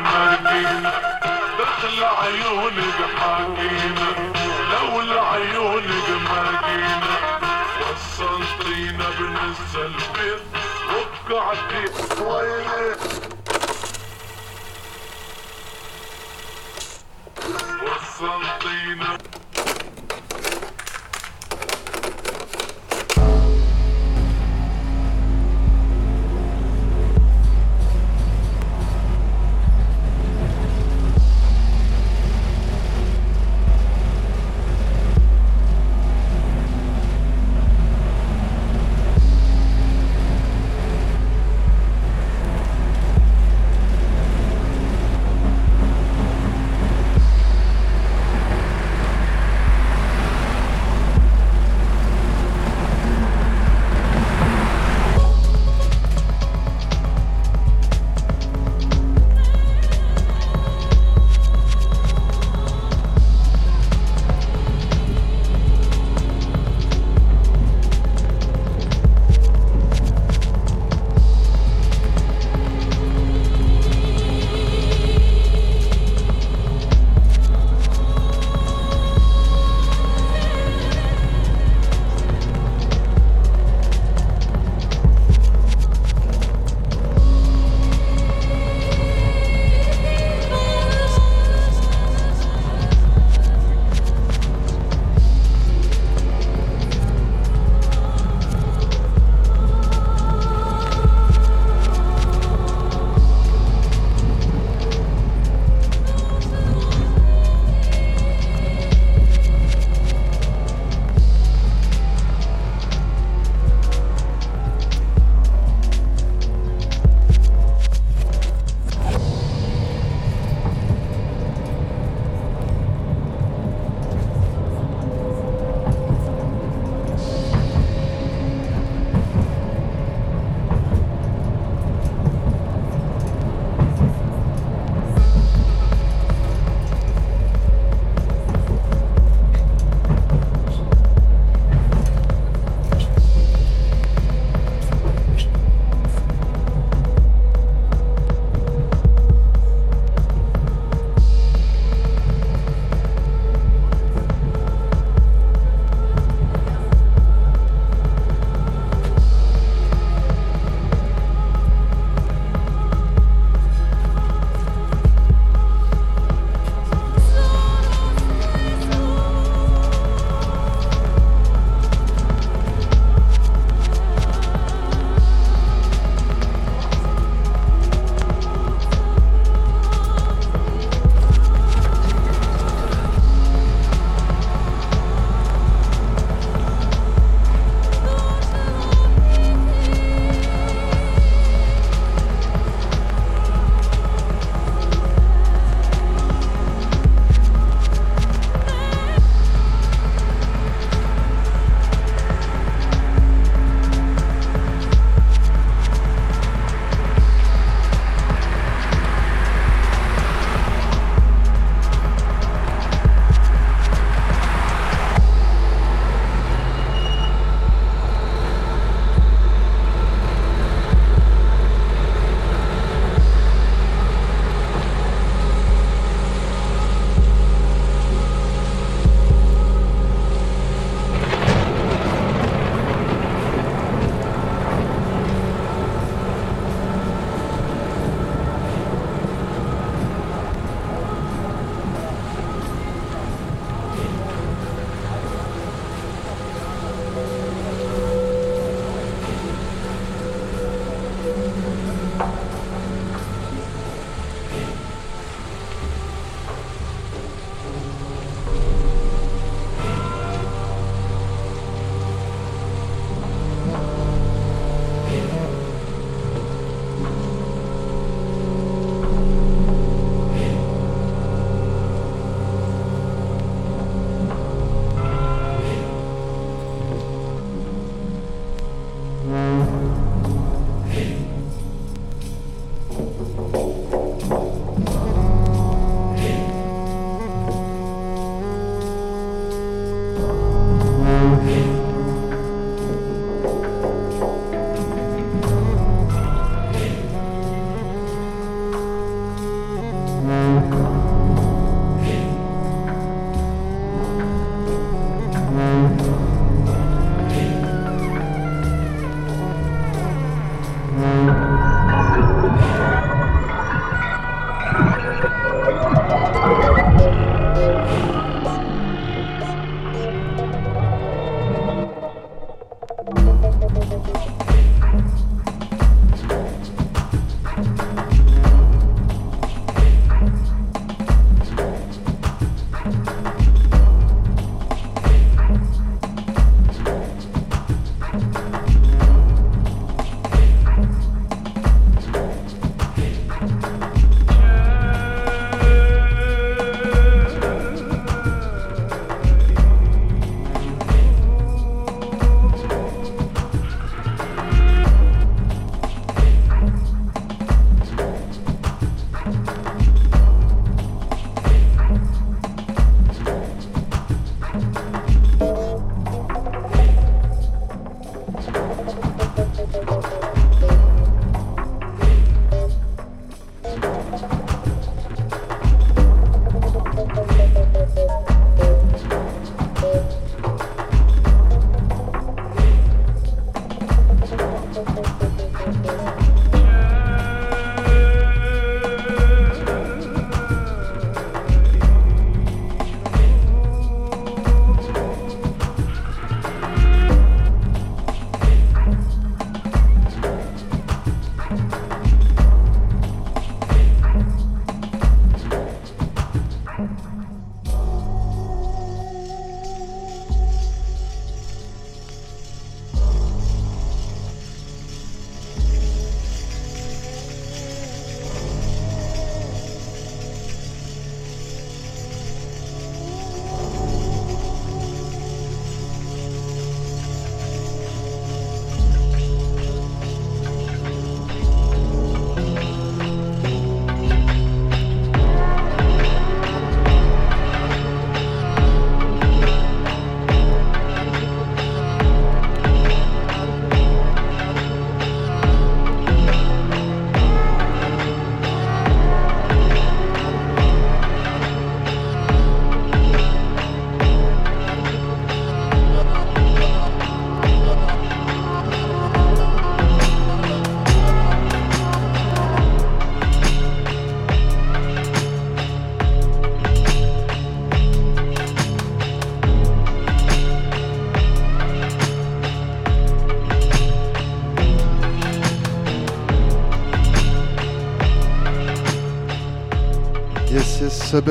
مدينة دخل عيونك حكينا لو لعيونك مدينة. وصلتينا بنسى البيت وبقعتي ويلي Sub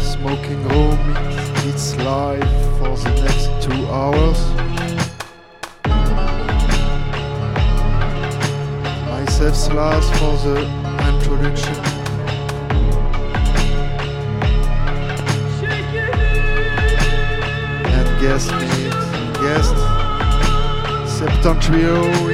Smoking Room, it's live for the next two hours. Myself Slass for the introduction. And guest mix, guest Septentrio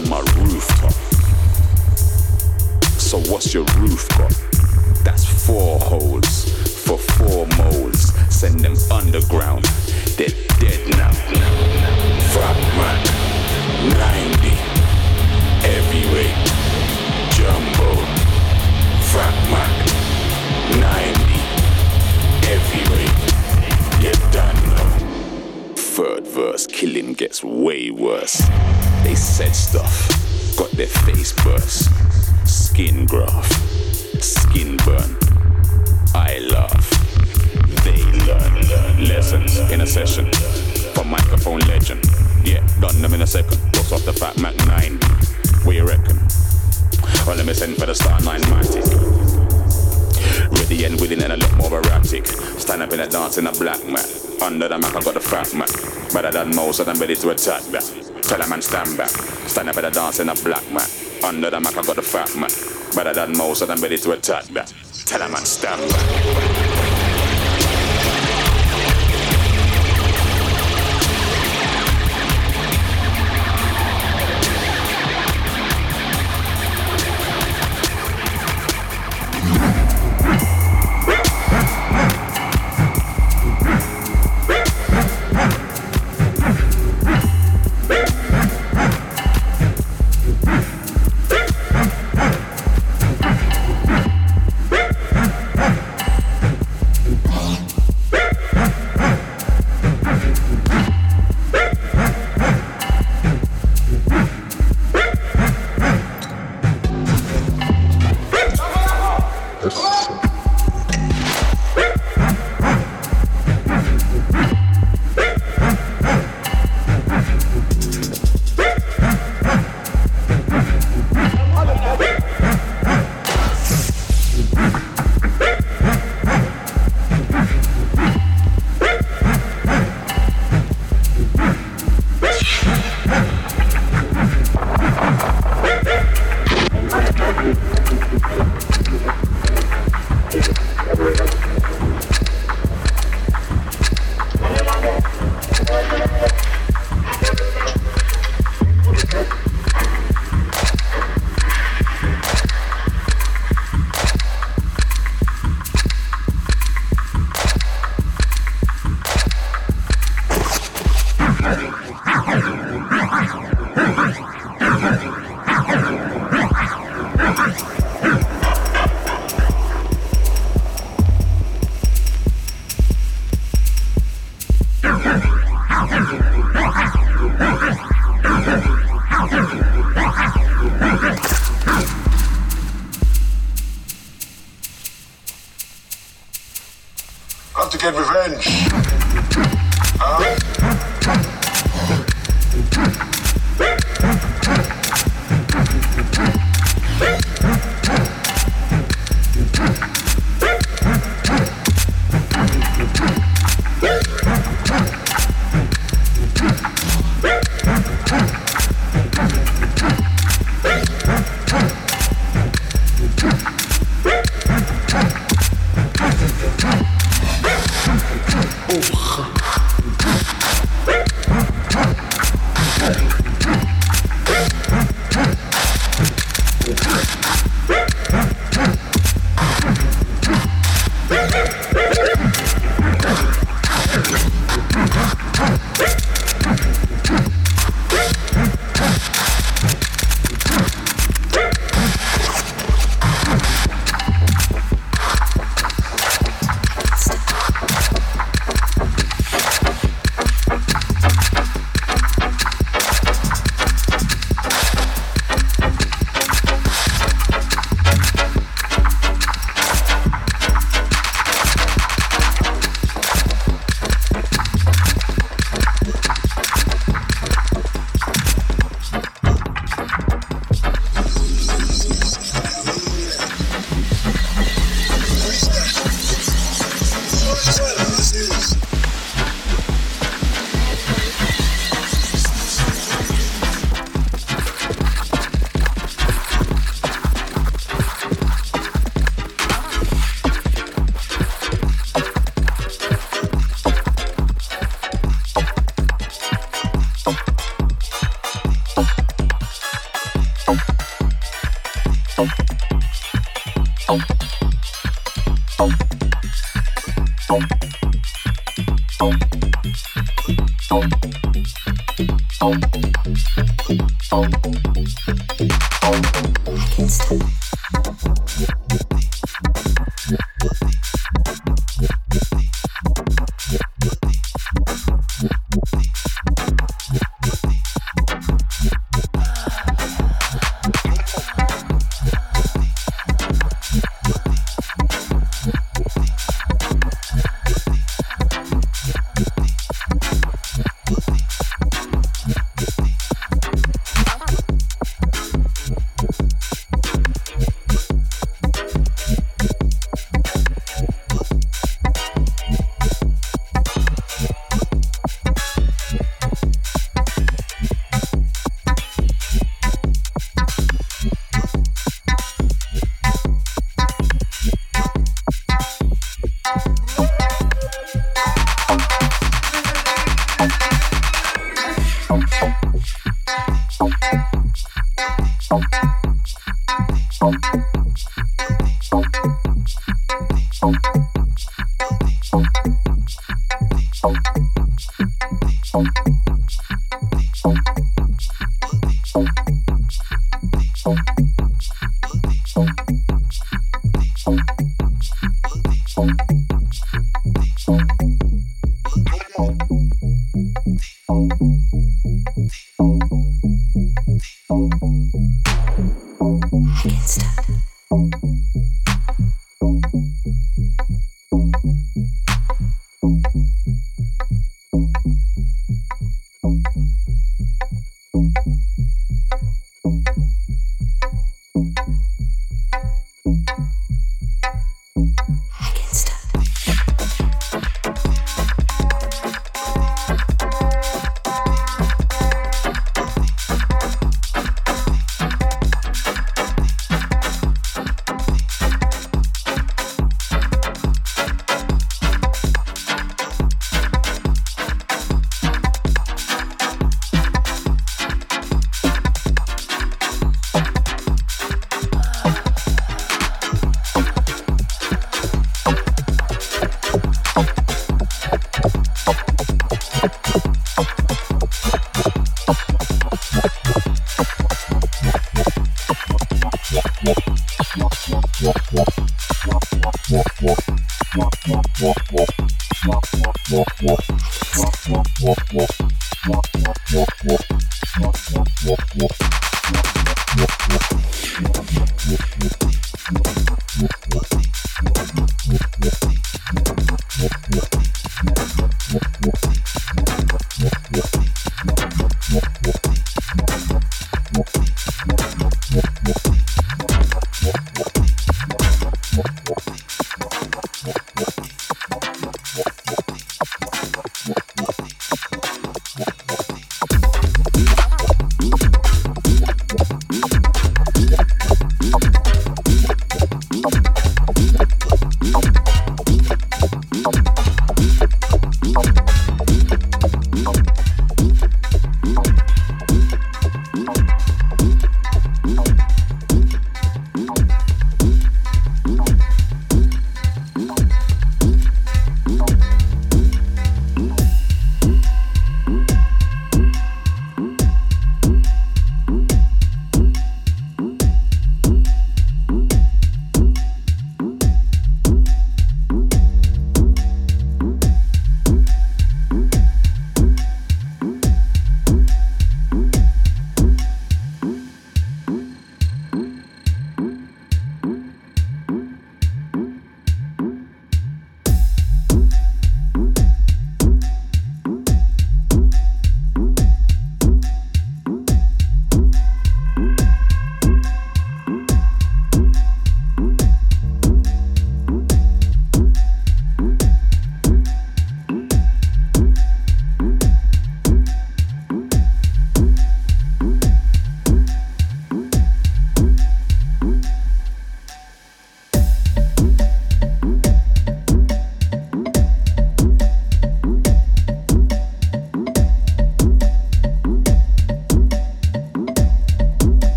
on my rooftop. So what's your roof got? That's four holes for four moles. Send them underground. They're dead now. Fat man, 90. Heavyweight. Jumbo. Fat man, 90. Heavyweight. You done know. Third verse, killing gets way worse. They said stuff, got their face burst. Skin graft, skin burn. I laugh, they learn, lessons in a session. For microphone legend, yeah, done them in a second. What's off the Fat Mac 9? What you reckon? Well, let me send for the Star 9 Matic. Ready and willing and a lot more erratic. Stand up in a dance in a black mat. Under the Mac, I got the fat Mac. Better than most, and I'm ready to attack that. Tell a man stand back. Stand up in a dance in a black mat. Under the Mac, I got the fat Mac. Better than most, and I'm ready to attack that. Tell a man stand back. Revenge.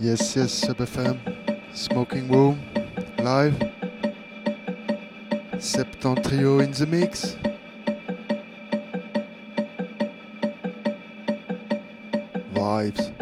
Yes, yes, Sub Smoking Room, live. Septentrio in the mix. Vibes.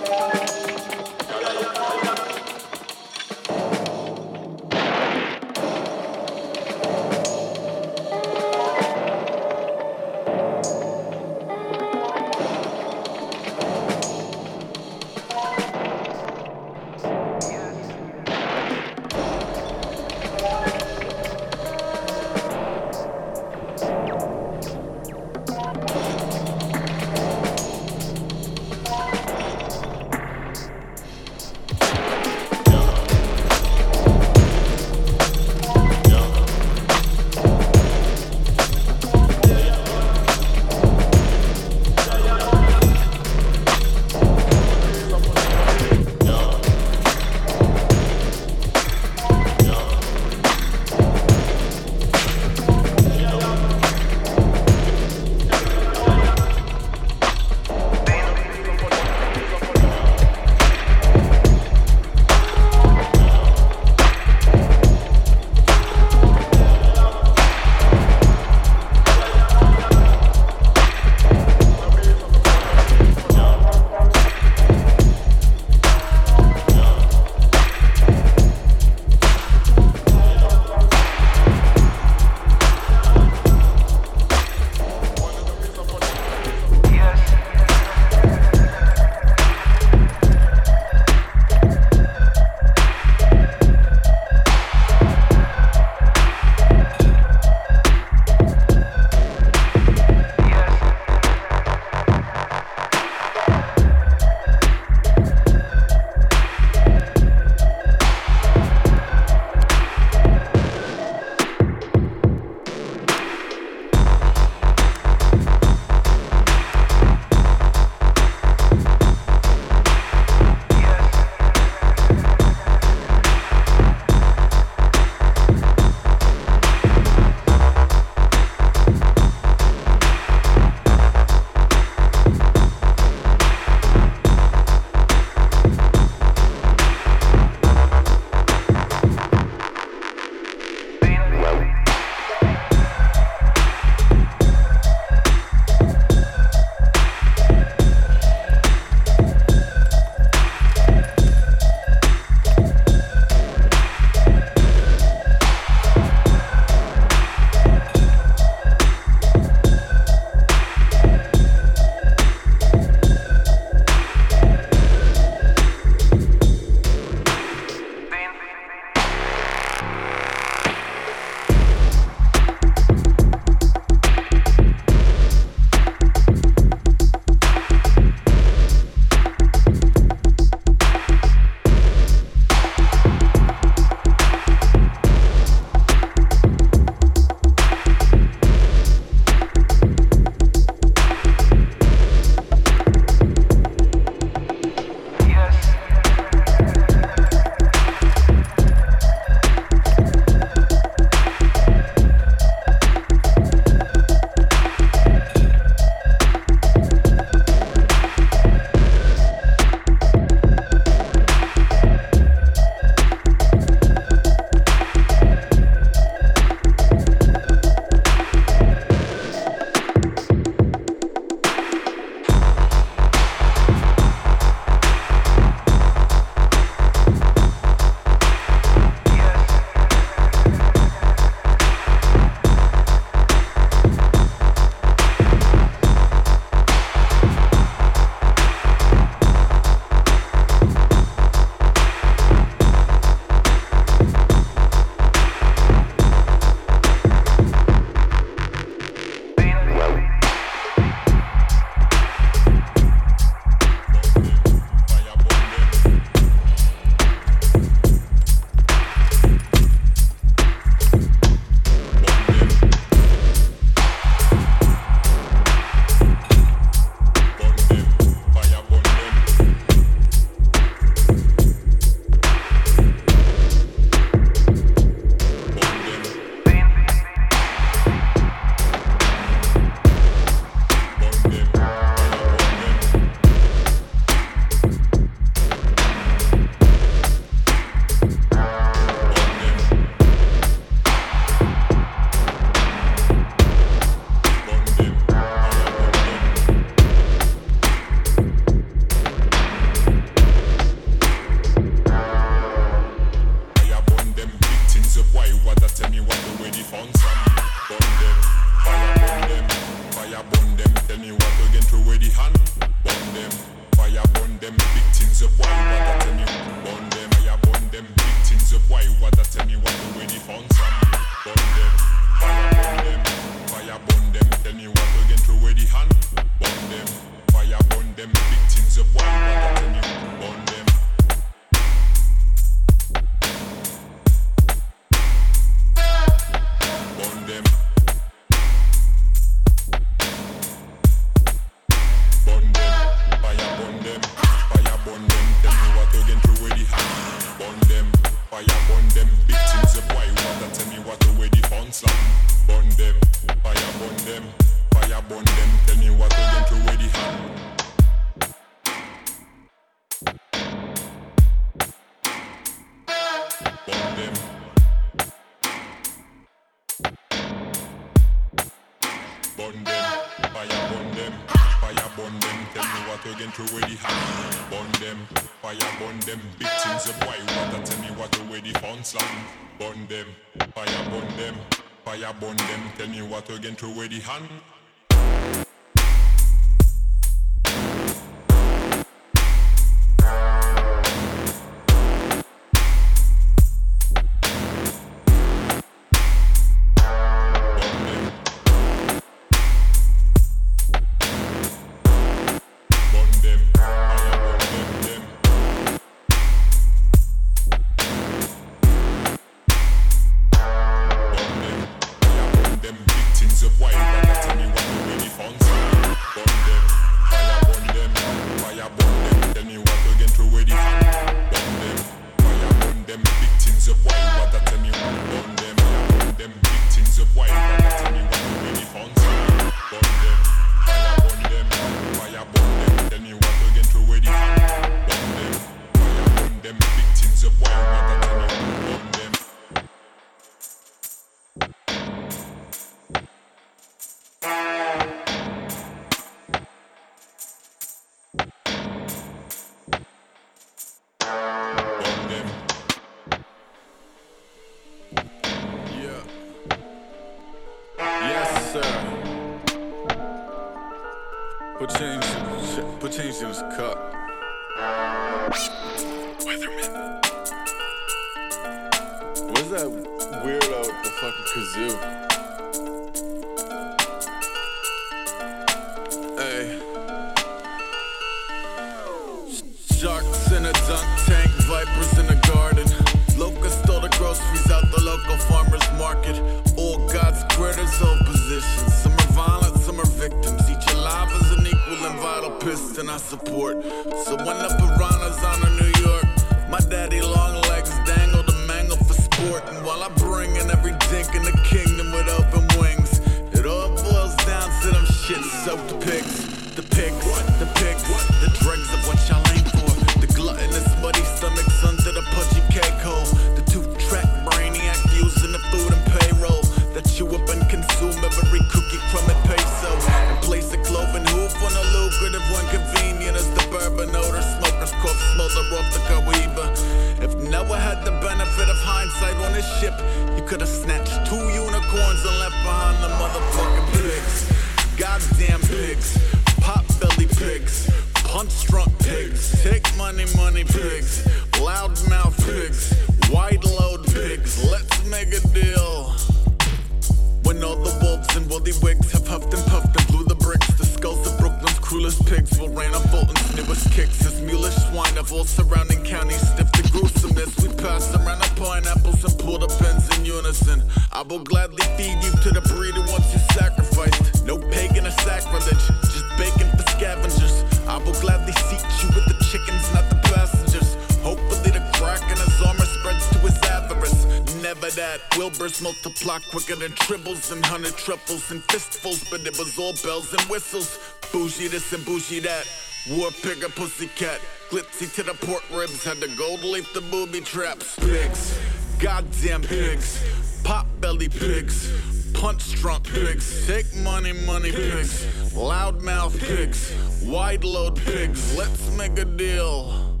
bells and whistles. Bougie this and bougie that. War pig a pussycat. Glitzy to the pork ribs. Had to gold leaf the booby traps. Pigs. Goddamn pigs. Pop belly pigs. Punch drunk pigs. Take money, money pigs. Loud mouth pigs. Wide load pigs. Let's make a deal.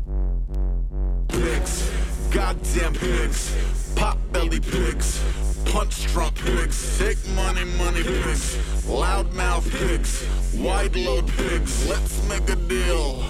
Pigs. Goddamn pigs. Pop belly pigs. Punch drunk Money, money pigs, loudmouth pigs, wide load pigs. Let's make a deal.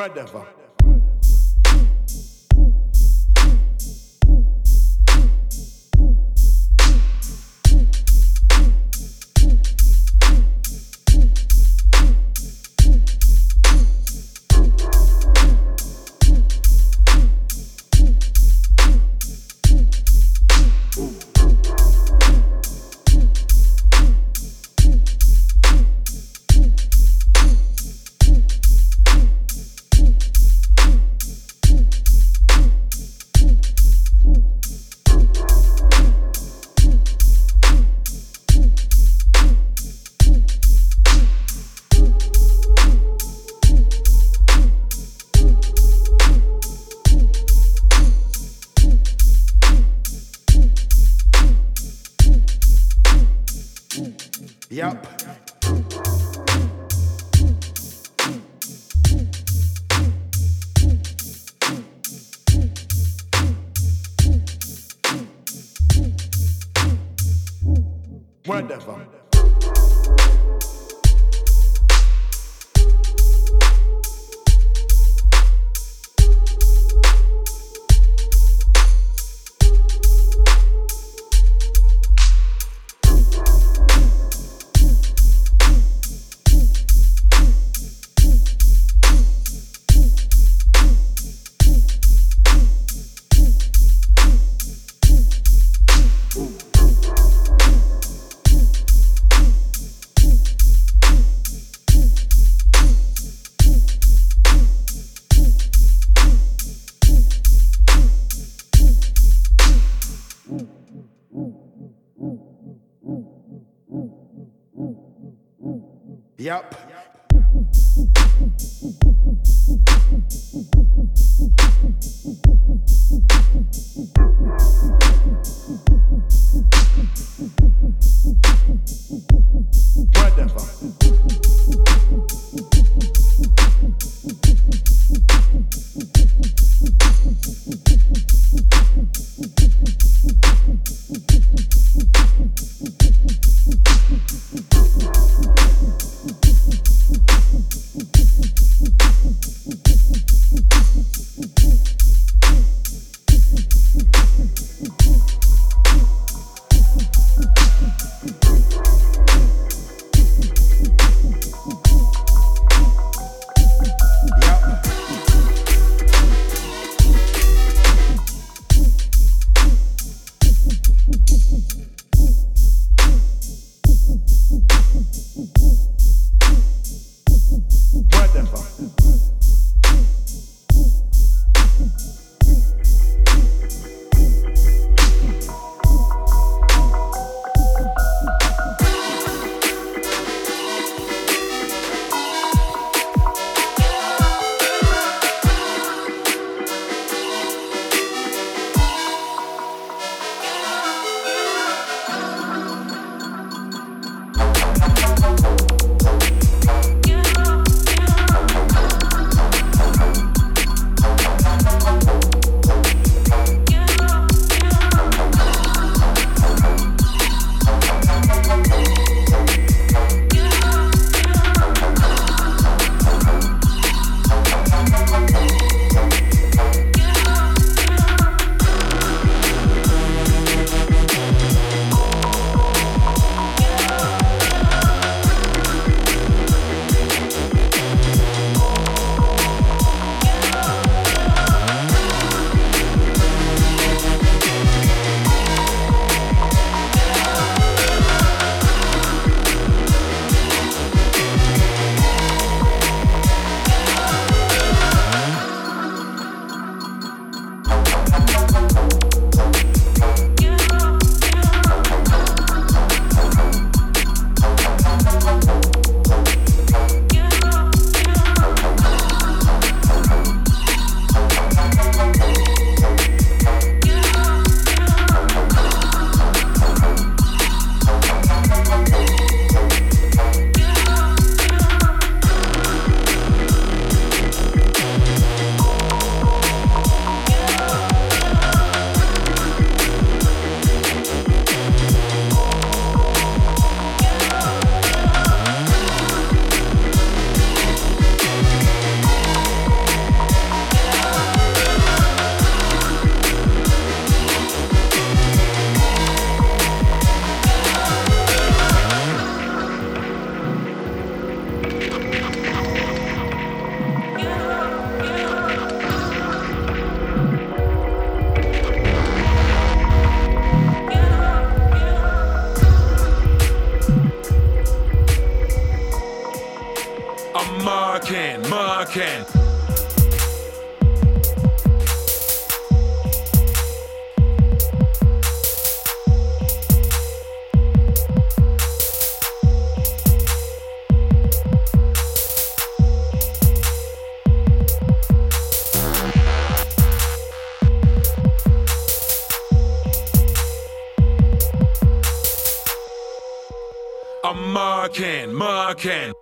Whatever. Marking.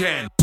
Marking,